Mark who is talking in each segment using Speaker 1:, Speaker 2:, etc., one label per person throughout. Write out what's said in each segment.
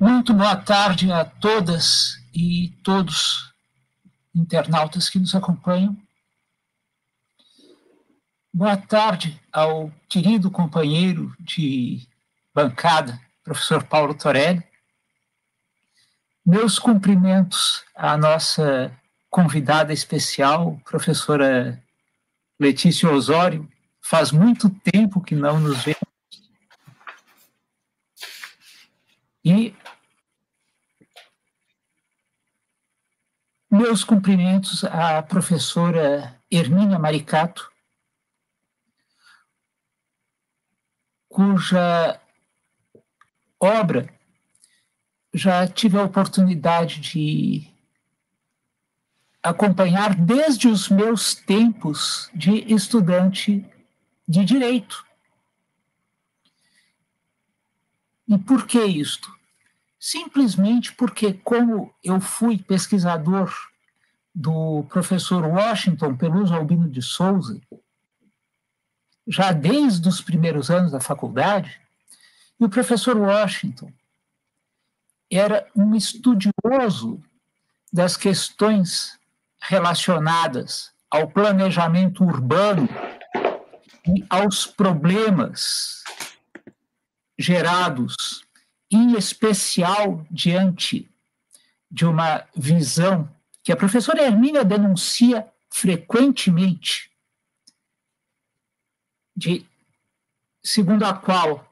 Speaker 1: Muito boa tarde a todas e todos internautas que nos acompanham. Boa tarde ao querido companheiro de bancada, professor Paulo Torelli. Meus cumprimentos à nossa convidada especial, professora Letícia Osório. Faz muito tempo que não nos vemos. E meus cumprimentos à professora Hermínia Maricato, cuja obra já tive a oportunidade de acompanhar desde os meus tempos de estudante de direito. E por que isto? Simplesmente porque, como eu fui pesquisador do professor Washington Peluso Albino de Souza, já desde os primeiros anos da faculdade, e o professor Washington era um estudioso das questões relacionadas ao planejamento urbano e aos problemas gerados, em especial diante de uma visão que a professora Hermínia denuncia frequentemente, de segundo a qual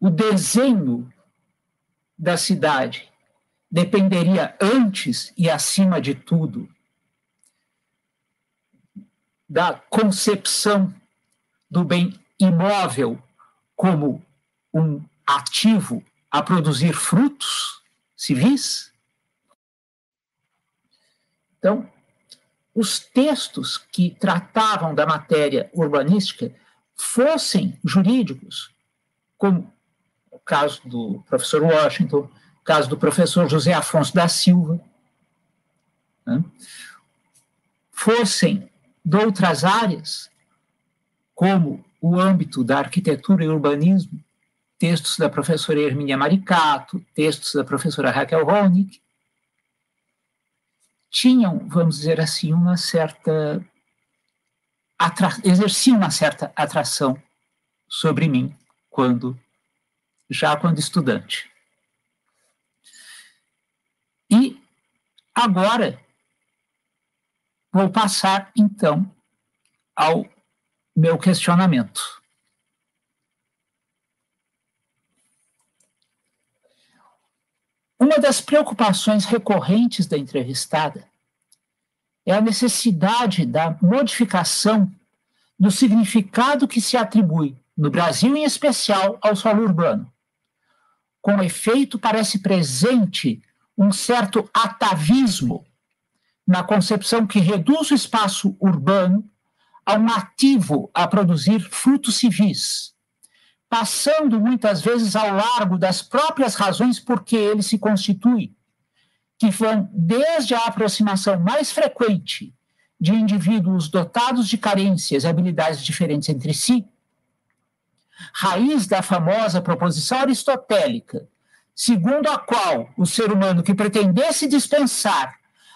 Speaker 1: o desenho da cidade dependeria antes e acima de tudo da concepção do bem imóvel como um ativo a produzir frutos civis? Então, os textos que tratavam da matéria urbanística, fossem jurídicos, como o caso do professor Washington, o caso do professor José Afonso da Silva, né, fossem de outras áreas, como o âmbito da arquitetura e urbanismo, textos da professora Hermínia Maricato, textos da professora Raquel Ronick, tinham, vamos dizer assim, uma certa exerciam uma certa atração sobre mim quando já quando estudante. E agora Vou passar, então, ao meu questionamento. Uma das preocupações recorrentes da entrevistada é a necessidade da modificação do significado que se atribui, no Brasil em especial, ao solo urbano. Com efeito, parece presente um certo atavismo na concepção que reduz o espaço urbano a um ativo a produzir frutos civis, passando muitas vezes ao largo das próprias razões por que ele se constitui, que vão desde a aproximação mais frequente de indivíduos dotados de carências e habilidades diferentes entre si, raiz da famosa proposição aristotélica, segundo a qual o ser humano que pretendesse dispensar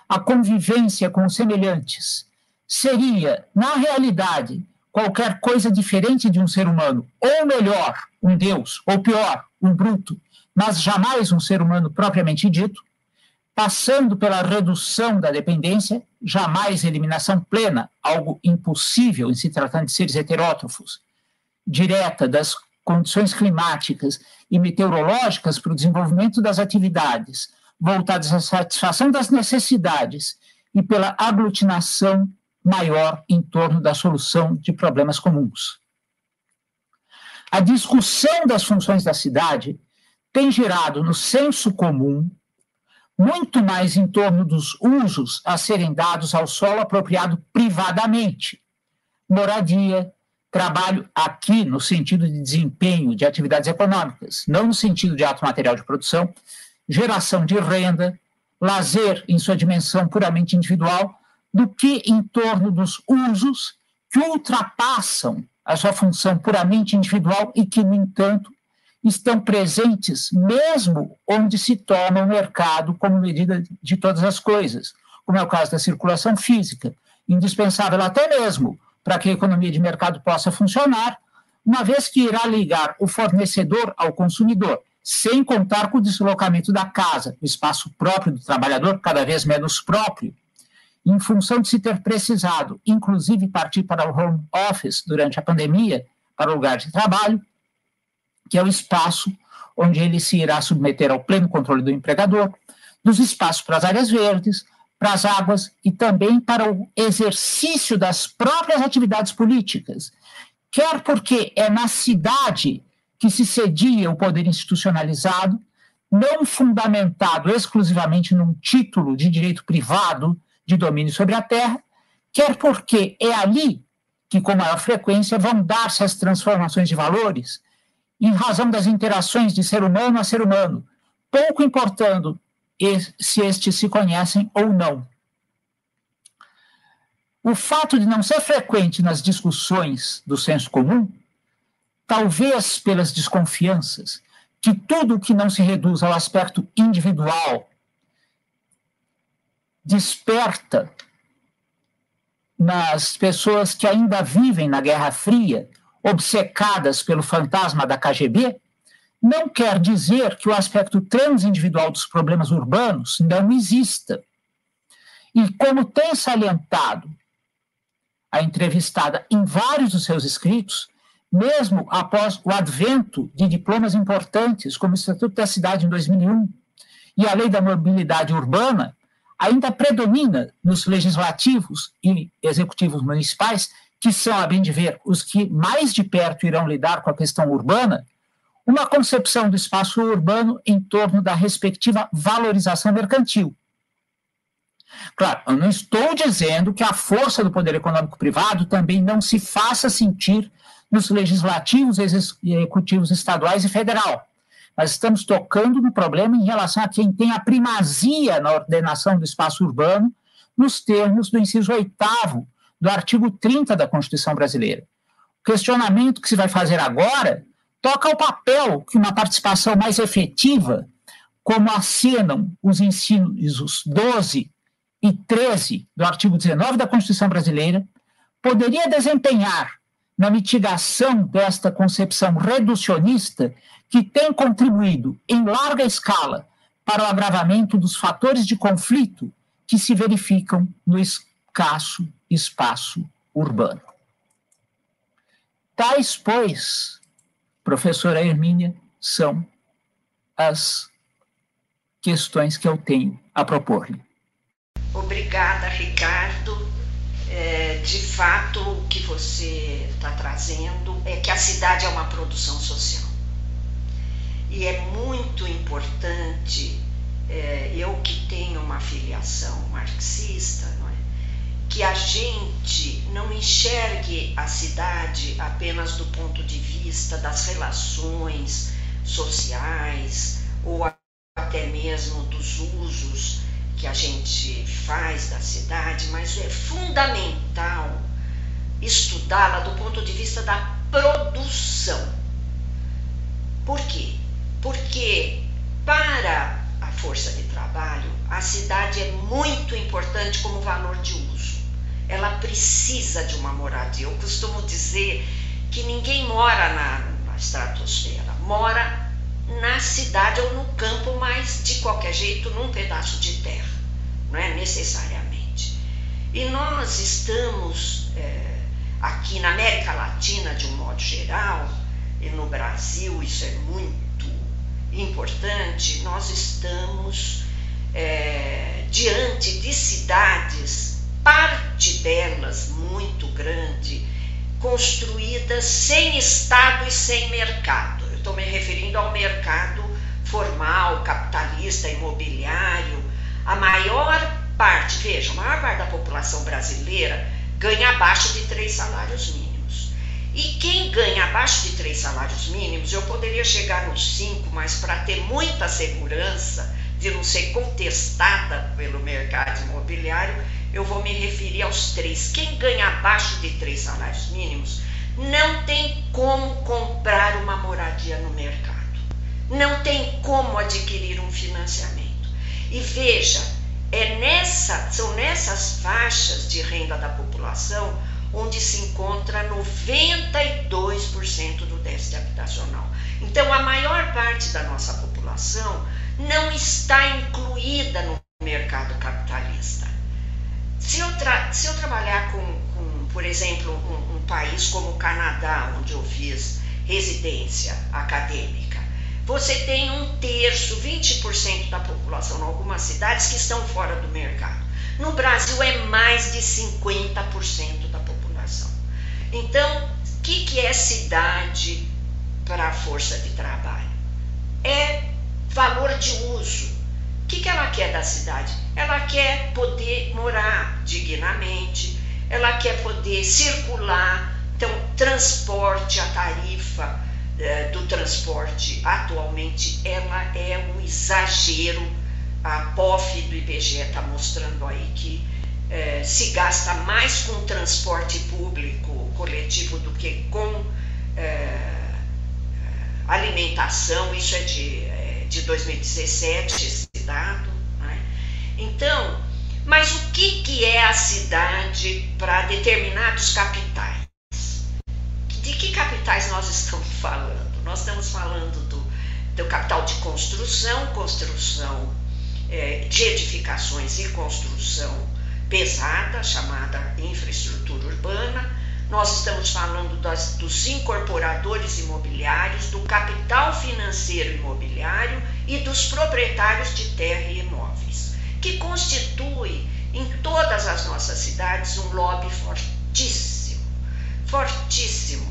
Speaker 1: a convivência com semelhantes seria, na realidade, qualquer coisa diferente de um ser humano, ou melhor, um Deus, ou pior, um bruto, mas jamais um ser humano propriamente dito, passando pela redução da dependência, jamais eliminação plena, algo impossível em se tratando de seres heterótrofos, direta das condições climáticas e meteorológicas para o desenvolvimento das atividades, voltadas à satisfação das necessidades e pela aglutinação maior em torno da solução de problemas comuns. A discussão das funções da cidade tem gerado no senso comum muito mais em torno dos usos a serem dados ao solo apropriado privadamente. Moradia, trabalho aqui no sentido de desempenho de atividades econômicas, não no sentido de ato material de produção, geração de renda, lazer em sua dimensão puramente individual, do que em torno dos usos que ultrapassam a sua função puramente individual e que, no entanto, estão presentes mesmo onde se toma o mercado como medida de todas as coisas, como é o caso da circulação física, indispensável até mesmo para que a economia de mercado possa funcionar, uma vez que irá ligar o fornecedor ao consumidor, sem contar com o deslocamento da casa, o espaço próprio do trabalhador, cada vez menos próprio, em função de se ter precisado, inclusive, partir para o home office durante a pandemia, para o lugar de trabalho, que é o espaço onde ele se irá submeter ao pleno controle do empregador, dos espaços para as áreas verdes, para as águas e também para o exercício das próprias atividades políticas, quer porque é na cidade que se cedia o poder institucionalizado, não fundamentado exclusivamente num título de direito privado de domínio sobre a terra, quer porque é ali que, com maior frequência, vão dar-se as transformações de valores, em razão das interações de ser humano a ser humano, pouco importando se estes se conhecem ou não. O fato de não ser frequente nas discussões do senso comum, talvez pelas desconfianças, que tudo que não se reduz ao aspecto individual desperta nas pessoas que ainda vivem na Guerra Fria, obcecadas pelo fantasma da KGB, não quer dizer que o aspecto transindividual dos problemas urbanos não exista. E como tem salientado a entrevistada em vários dos seus escritos, mesmo após o advento de diplomas importantes, como o Estatuto da Cidade em 2001 e a Lei da Mobilidade Urbana, ainda predomina nos legislativos e executivos municipais, que são, a bem de ver, os que mais de perto irão lidar com a questão urbana, uma concepção do espaço urbano em torno da respectiva valorização mercantil. Claro, eu não estou dizendo que a força do poder econômico privado também não se faça sentir nos legislativos, executivos estaduais e federal. Mas estamos tocando no problema em relação a quem tem a primazia na ordenação do espaço urbano, nos termos do inciso 8 do artigo 30 da Constituição Brasileira. O questionamento que se vai fazer agora toca ao papel que uma participação mais efetiva, como assinam os incisos 12 e 13 do artigo 19 da Constituição Brasileira, poderia desempenhar na mitigação desta concepção reducionista que tem contribuído em larga escala para o agravamento dos fatores de conflito que se verificam no escasso espaço urbano. Tais, pois, professora Hermínia, são as questões que eu tenho a propor-lhe.
Speaker 2: Obrigada, Ricardo. É, de fato, o que você está trazendo é que a cidade é uma produção social. E é muito importante, é, eu que tenho uma filiação marxista, não é? que a gente não enxergue a cidade apenas do ponto de vista das relações sociais ou até mesmo dos usos que a gente faz da cidade, mas é fundamental estudá-la do ponto de vista da produção. Por quê? Porque para a força de trabalho, a cidade é muito importante como valor de uso. Ela precisa de uma moradia. Eu costumo dizer que ninguém mora na, na estratosfera, mora na cidade ou no campo, mas de qualquer jeito num pedaço de terra, não é necessariamente. E nós estamos é, aqui na América Latina, de um modo geral, e no Brasil isso é muito importante, nós estamos é, diante de cidades, parte delas muito grande, construídas sem Estado e sem mercado estou me referindo ao mercado formal, capitalista, imobiliário. A maior parte, veja, a maior parte da população brasileira ganha abaixo de três salários mínimos. E quem ganha abaixo de três salários mínimos, eu poderia chegar nos cinco, mas para ter muita segurança de não ser contestada pelo mercado imobiliário, eu vou me referir aos três. Quem ganha abaixo de três salários mínimos não tem como comprar uma moradia no mercado. não tem como adquirir um financiamento. E veja, é nessa, são nessas faixas de renda da população onde se encontra 92% do déficit habitacional. Então, a maior parte da nossa população não está incluída no mercado capitalista. Se eu, se eu trabalhar com, com por exemplo, um país como o Canadá, onde eu fiz residência acadêmica, você tem um terço, 20% da população em algumas cidades que estão fora do mercado. No Brasil é mais de 50% da população. Então, o que, que é cidade para a força de trabalho? É valor de uso. O que, que ela quer da cidade? Ela quer poder morar dignamente, ela quer poder circular. Então, transporte, a tarifa eh, do transporte atualmente ela é um exagero. A POF do IBGE está mostrando aí que eh, se gasta mais com transporte público coletivo do que com eh, alimentação. Isso é de, de 2017, esse dado. Né? Então, mas o que, que é a cidade para determinados capitais? De que capitais nós estamos falando? Nós estamos falando do, do capital de construção, construção é, de edificações e construção pesada, chamada infraestrutura urbana. Nós estamos falando das, dos incorporadores imobiliários, do capital financeiro imobiliário e dos proprietários de terra e imóveis que constitui em todas as nossas cidades um lobby fortíssimo, fortíssimo,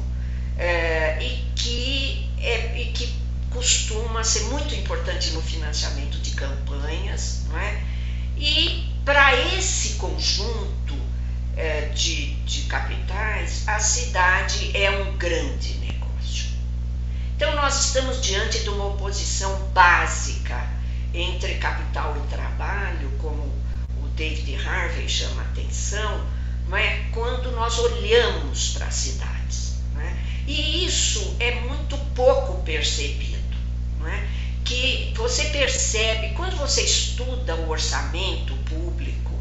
Speaker 2: é, e, que é, e que costuma ser muito importante no financiamento de campanhas, não é? E para esse conjunto é, de, de capitais, a cidade é um grande negócio. Então, nós estamos diante de uma oposição básica entre capital e trabalho, como o David Harvey chama atenção, não é? quando nós olhamos para as cidades. É? E isso é muito pouco percebido. É? Que você percebe, quando você estuda o orçamento público,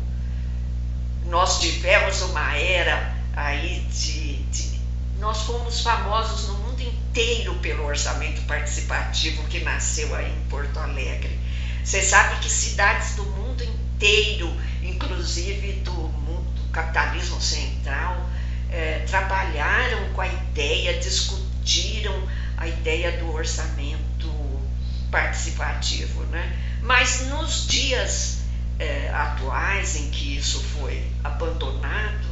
Speaker 2: nós tivemos uma era aí de, de nós fomos famosos no mundo inteiro pelo orçamento participativo que nasceu aí em Porto Alegre. Você sabe que cidades do mundo inteiro, inclusive do, mundo, do capitalismo central, é, trabalharam com a ideia, discutiram a ideia do orçamento participativo. Né? Mas nos dias é, atuais em que isso foi abandonado,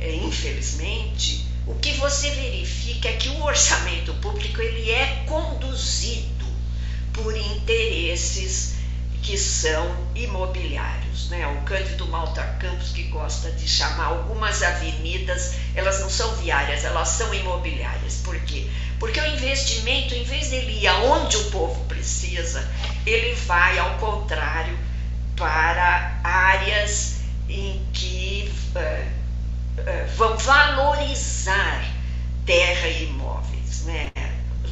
Speaker 2: é, infelizmente, o que você verifica é que o orçamento público ele é conduzido por interesses que são imobiliários. Né? O Cândido Malta Campos, que gosta de chamar algumas avenidas, elas não são viárias, elas são imobiliárias. Por quê? Porque o investimento, em vez dele ir aonde o povo precisa, ele vai ao contrário para áreas em que uh, uh, vão valorizar terra e imóveis, né?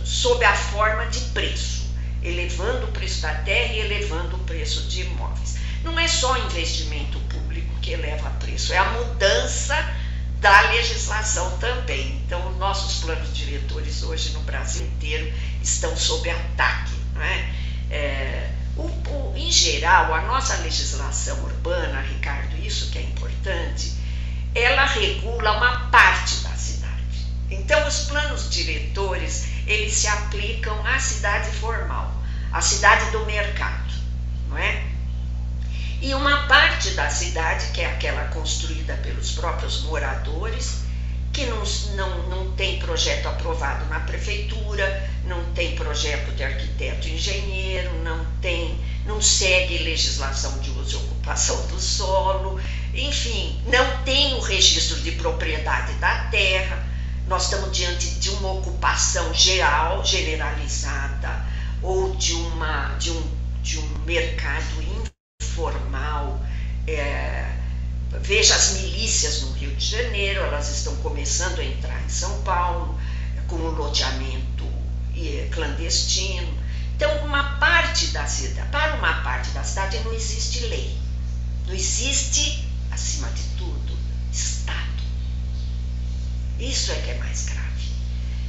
Speaker 2: sob a forma de preço elevando o preço da terra e elevando o preço de imóveis. Não é só investimento público que eleva preço, é a mudança da legislação também. Então, nossos planos diretores hoje no Brasil inteiro estão sob ataque. Não é? É, o, o, em geral, a nossa legislação urbana, Ricardo, isso que é importante, ela regula uma parte da cidade. Então, os planos diretores, eles se aplicam à cidade formal a cidade do mercado, não é? E uma parte da cidade, que é aquela construída pelos próprios moradores, que não, não, não tem projeto aprovado na prefeitura, não tem projeto de arquiteto engenheiro, não tem, não segue legislação de uso e ocupação do solo, enfim, não tem o registro de propriedade da terra. Nós estamos diante de uma ocupação geral, generalizada, ou de, uma, de, um, de um mercado informal. É, veja as milícias no Rio de Janeiro, elas estão começando a entrar em São Paulo com o loteamento clandestino. Então, uma parte da cidade, para uma parte da cidade não existe lei. Não existe, acima de tudo, Estado. Isso é que é mais grave.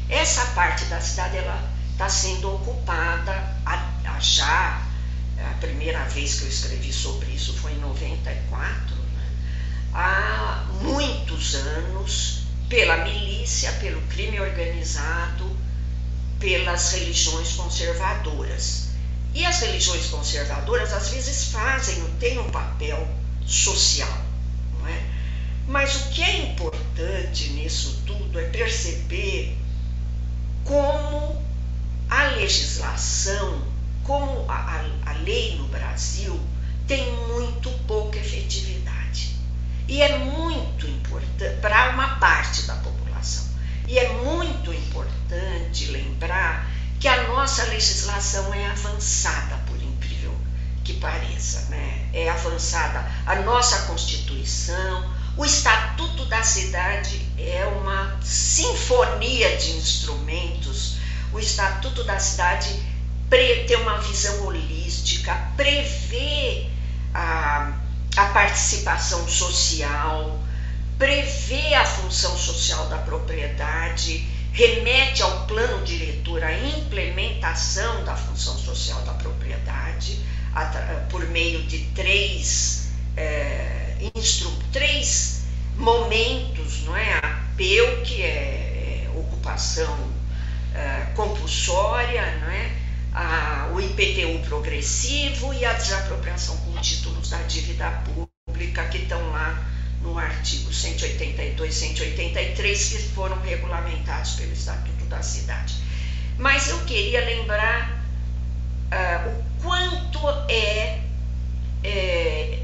Speaker 2: Essa parte da cidade ela está sendo ocupada a, a já a primeira vez que eu escrevi sobre isso foi em 94, né? há muitos anos, pela milícia, pelo crime organizado, pelas religiões conservadoras. E as religiões conservadoras às vezes fazem, têm um papel social, não é? Mas o que é importante nisso tudo é perceber como a legislação, como a, a, a lei no Brasil tem muito pouca efetividade. E é muito importante para uma parte da população. E é muito importante lembrar que a nossa legislação é avançada, por incrível que pareça, né? É avançada a nossa Constituição, o Estatuto da Cidade é uma sinfonia de instrumentos. O Estatuto da Cidade tem uma visão holística, prevê a, a participação social, prevê a função social da propriedade, remete ao plano diretor a implementação da função social da propriedade por meio de três, é, três momentos, não é? A PEU, que é, é ocupação é, compulsória, não é? A, o IPTU progressivo e a desapropriação com títulos da dívida pública que estão lá no artigo 182 183, que foram regulamentados pelo Estatuto da Cidade. Mas eu queria lembrar uh, o quanto é, é,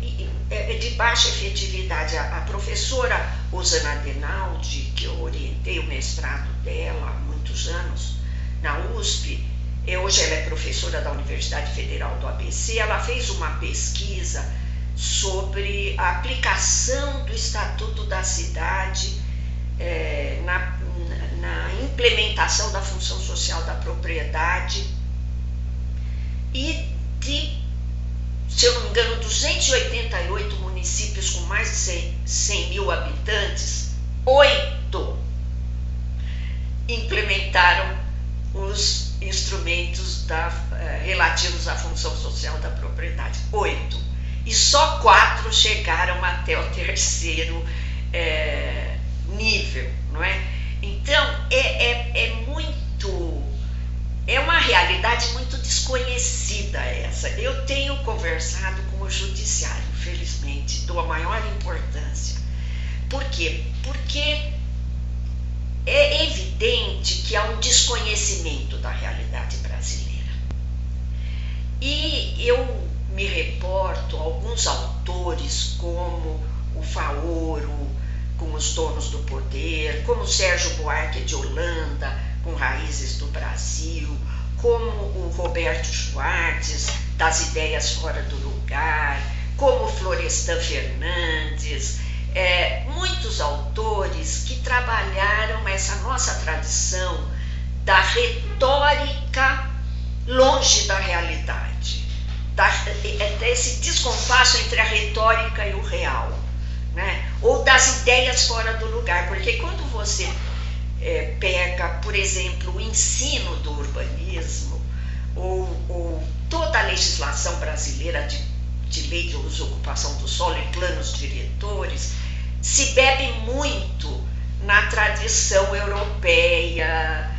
Speaker 2: é, de baixa efetividade. A, a professora Osana Denaldi, que eu orientei o mestrado dela há muitos anos na USP, e hoje ela é professora da Universidade Federal do ABC, ela fez uma pesquisa sobre a aplicação do Estatuto da Cidade é, na, na implementação da função social da propriedade e de, se eu não me engano, 288 municípios com mais de 100, 100 mil habitantes, oito implementaram os instrumentos da, eh, relativos à função social da propriedade. Oito e só quatro chegaram até o terceiro é, nível, não é? Então é, é, é muito, é uma realidade muito desconhecida essa. Eu tenho conversado com o judiciário, felizmente, dou a maior importância. Por quê? Porque é evidente que há um desconhecimento da realidade brasileira. E eu me reporto a alguns autores como o Faoro, com os donos do poder, como Sérgio Buarque de Holanda, com raízes do Brasil, como o Roberto Schwartz, das ideias fora do lugar, como Florestan Fernandes, autores que trabalharam essa nossa tradição da retórica longe da realidade da, é, desse descompasso entre a retórica e o real, né? ou das ideias fora do lugar, porque quando você é, pega, por exemplo, o ensino do urbanismo, ou, ou toda a legislação brasileira de, de lei de uso ocupação do solo e planos diretores, se bebe muito na tradição europeia,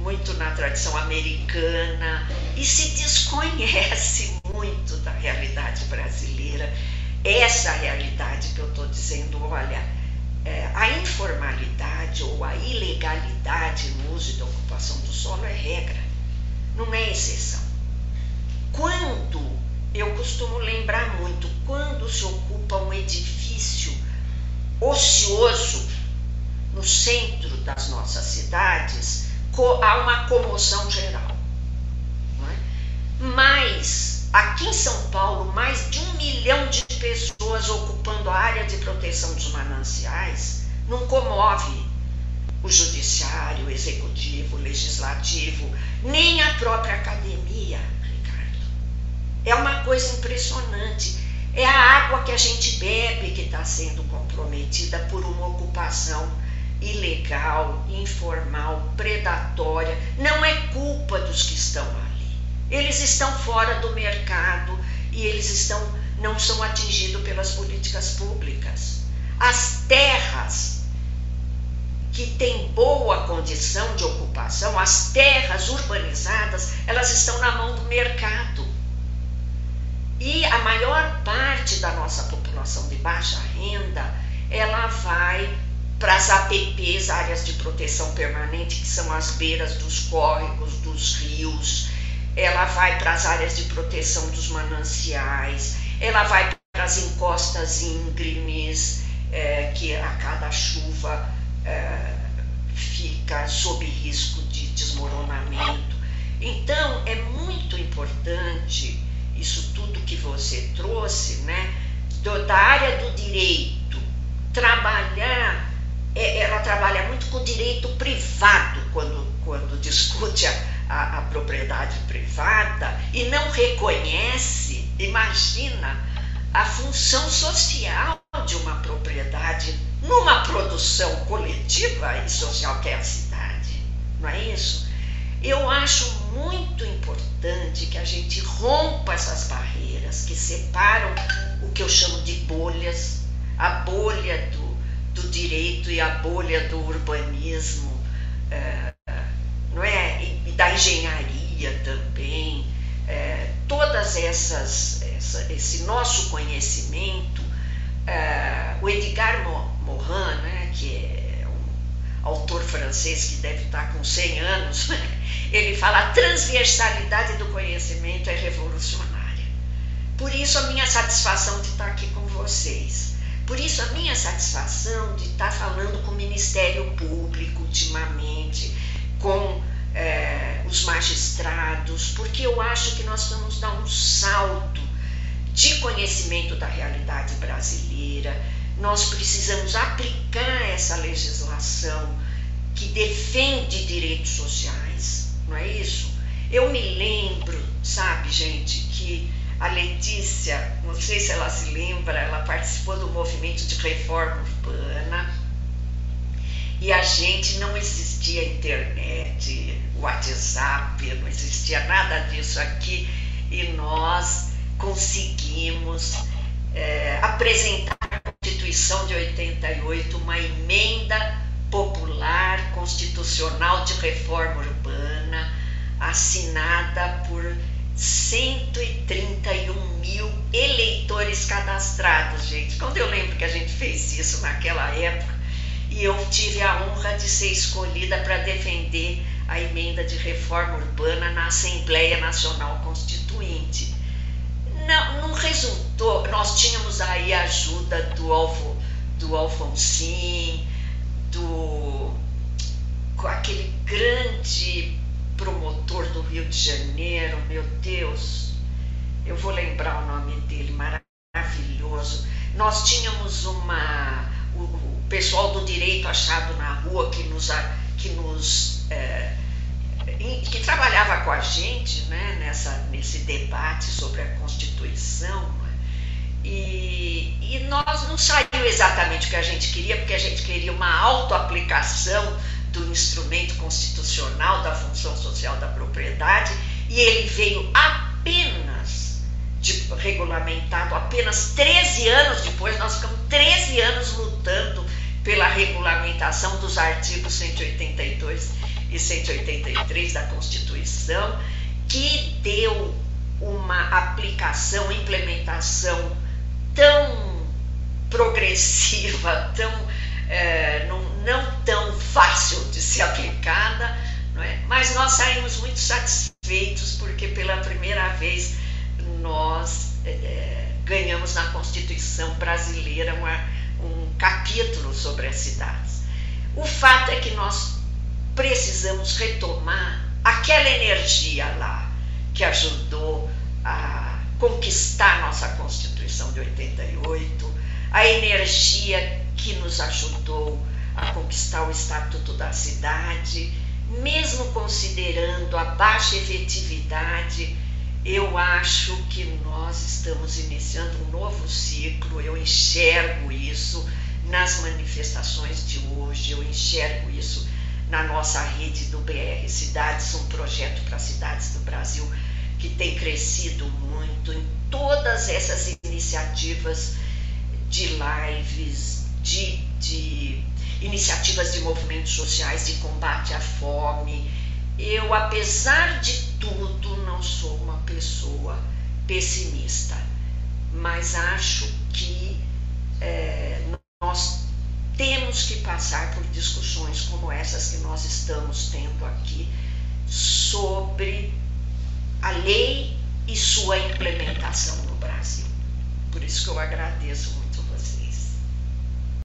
Speaker 2: muito na tradição americana e se desconhece muito da realidade brasileira. Essa realidade que eu estou dizendo, olha, é, a informalidade ou a ilegalidade no uso da ocupação do solo é regra, não é exceção. Quando, eu costumo lembrar muito, quando se ocupa um edifício ocioso no centro das nossas cidades, há uma comoção geral. É? Mas, aqui em São Paulo, mais de um milhão de pessoas ocupando a área de proteção dos mananciais não comove o judiciário, o executivo, o legislativo, nem a própria academia, Ricardo. É uma coisa impressionante. É a água que a gente bebe que está sendo comprometida por uma ocupação ilegal, informal, predatória. Não é culpa dos que estão ali. Eles estão fora do mercado e eles estão não são atingidos pelas políticas públicas. As terras que têm boa condição de ocupação, as terras urbanizadas, elas estão na mão do mercado. E a maior parte da nossa população de baixa renda, ela vai para as APPs, áreas de proteção permanente, que são as beiras dos córregos, dos rios, ela vai para as áreas de proteção dos mananciais, ela vai para as encostas íngremes, é, que a cada chuva é, fica sob risco de desmoronamento. Então, é muito importante isso tudo que você trouxe, né, do, da área do direito, trabalhar, é, ela trabalha muito com direito privado quando, quando discute a, a, a propriedade privada e não reconhece, imagina, a função social de uma propriedade numa produção coletiva e social que é a cidade, não é isso? Eu acho muito importante que a gente rompa essas barreiras que separam o que eu chamo de bolhas, a bolha do, do direito e a bolha do urbanismo, é, não é? E, e, da engenharia também. É, todas essas, essa, esse nosso conhecimento, é, o Edgar Morin, né, que é um autor francês que deve estar com 100 anos, né, ele fala a transversalidade do conhecimento é revolucionária. Por isso a minha satisfação de estar aqui com vocês. Por isso a minha satisfação de estar falando com o Ministério Público ultimamente, com é, os magistrados, porque eu acho que nós vamos dar um salto de conhecimento da realidade brasileira, nós precisamos aplicar essa legislação que defende direitos sociais, não é isso? Eu me lembro, sabe, gente, que a Letícia, não sei se ela se lembra, ela participou do movimento de reforma urbana. E a gente não existia internet, WhatsApp, não existia nada disso aqui. E nós conseguimos é, apresentar Constituição de 88 uma emenda popular constitucional de reforma urbana assinada por 131 mil eleitores cadastrados, gente. Quando eu lembro que a gente fez isso naquela época, e eu tive a honra de ser escolhida para defender a emenda de reforma urbana na Assembleia Nacional Constituinte não, não resultou. Nós tínhamos aí a ajuda do, Alfo, do Alfonsim, do com aquele grande Rio de Janeiro, meu Deus, eu vou lembrar o nome dele, maravilhoso. Nós tínhamos uma. O, o pessoal do direito achado na rua que nos, que nos é, que trabalhava com a gente né, nessa, nesse debate sobre a Constituição. E, e nós não saiu exatamente o que a gente queria, porque a gente queria uma autoaplicação do instrumento constitucional da função social da propriedade, e ele veio apenas de, regulamentado, apenas 13 anos depois, nós ficamos 13 anos lutando pela regulamentação dos artigos 182 e 183 da Constituição, que deu uma aplicação, implementação tão progressiva, tão é, não, não, tão fácil de ser aplicada, é? mas nós saímos muito satisfeitos porque pela primeira vez nós é, ganhamos na Constituição brasileira uma, um capítulo sobre as cidades. O fato é que nós precisamos retomar aquela energia lá que ajudou a conquistar nossa Constituição de 88, a energia que nos ajudou a conquistar o Estatuto da Cidade, mesmo considerando a baixa efetividade, eu acho que nós estamos iniciando um novo ciclo, eu enxergo isso nas manifestações de hoje, eu enxergo isso na nossa rede do BR Cidades, um projeto para cidades do Brasil que tem crescido muito. Em todas essas iniciativas de lives, de, de iniciativas de movimentos sociais de combate à fome. Eu, apesar de tudo, não sou uma pessoa pessimista, mas acho que é, nós temos que passar por discussões como essas que nós estamos tendo aqui sobre a lei e sua implementação no Brasil. Por isso que eu agradeço muito.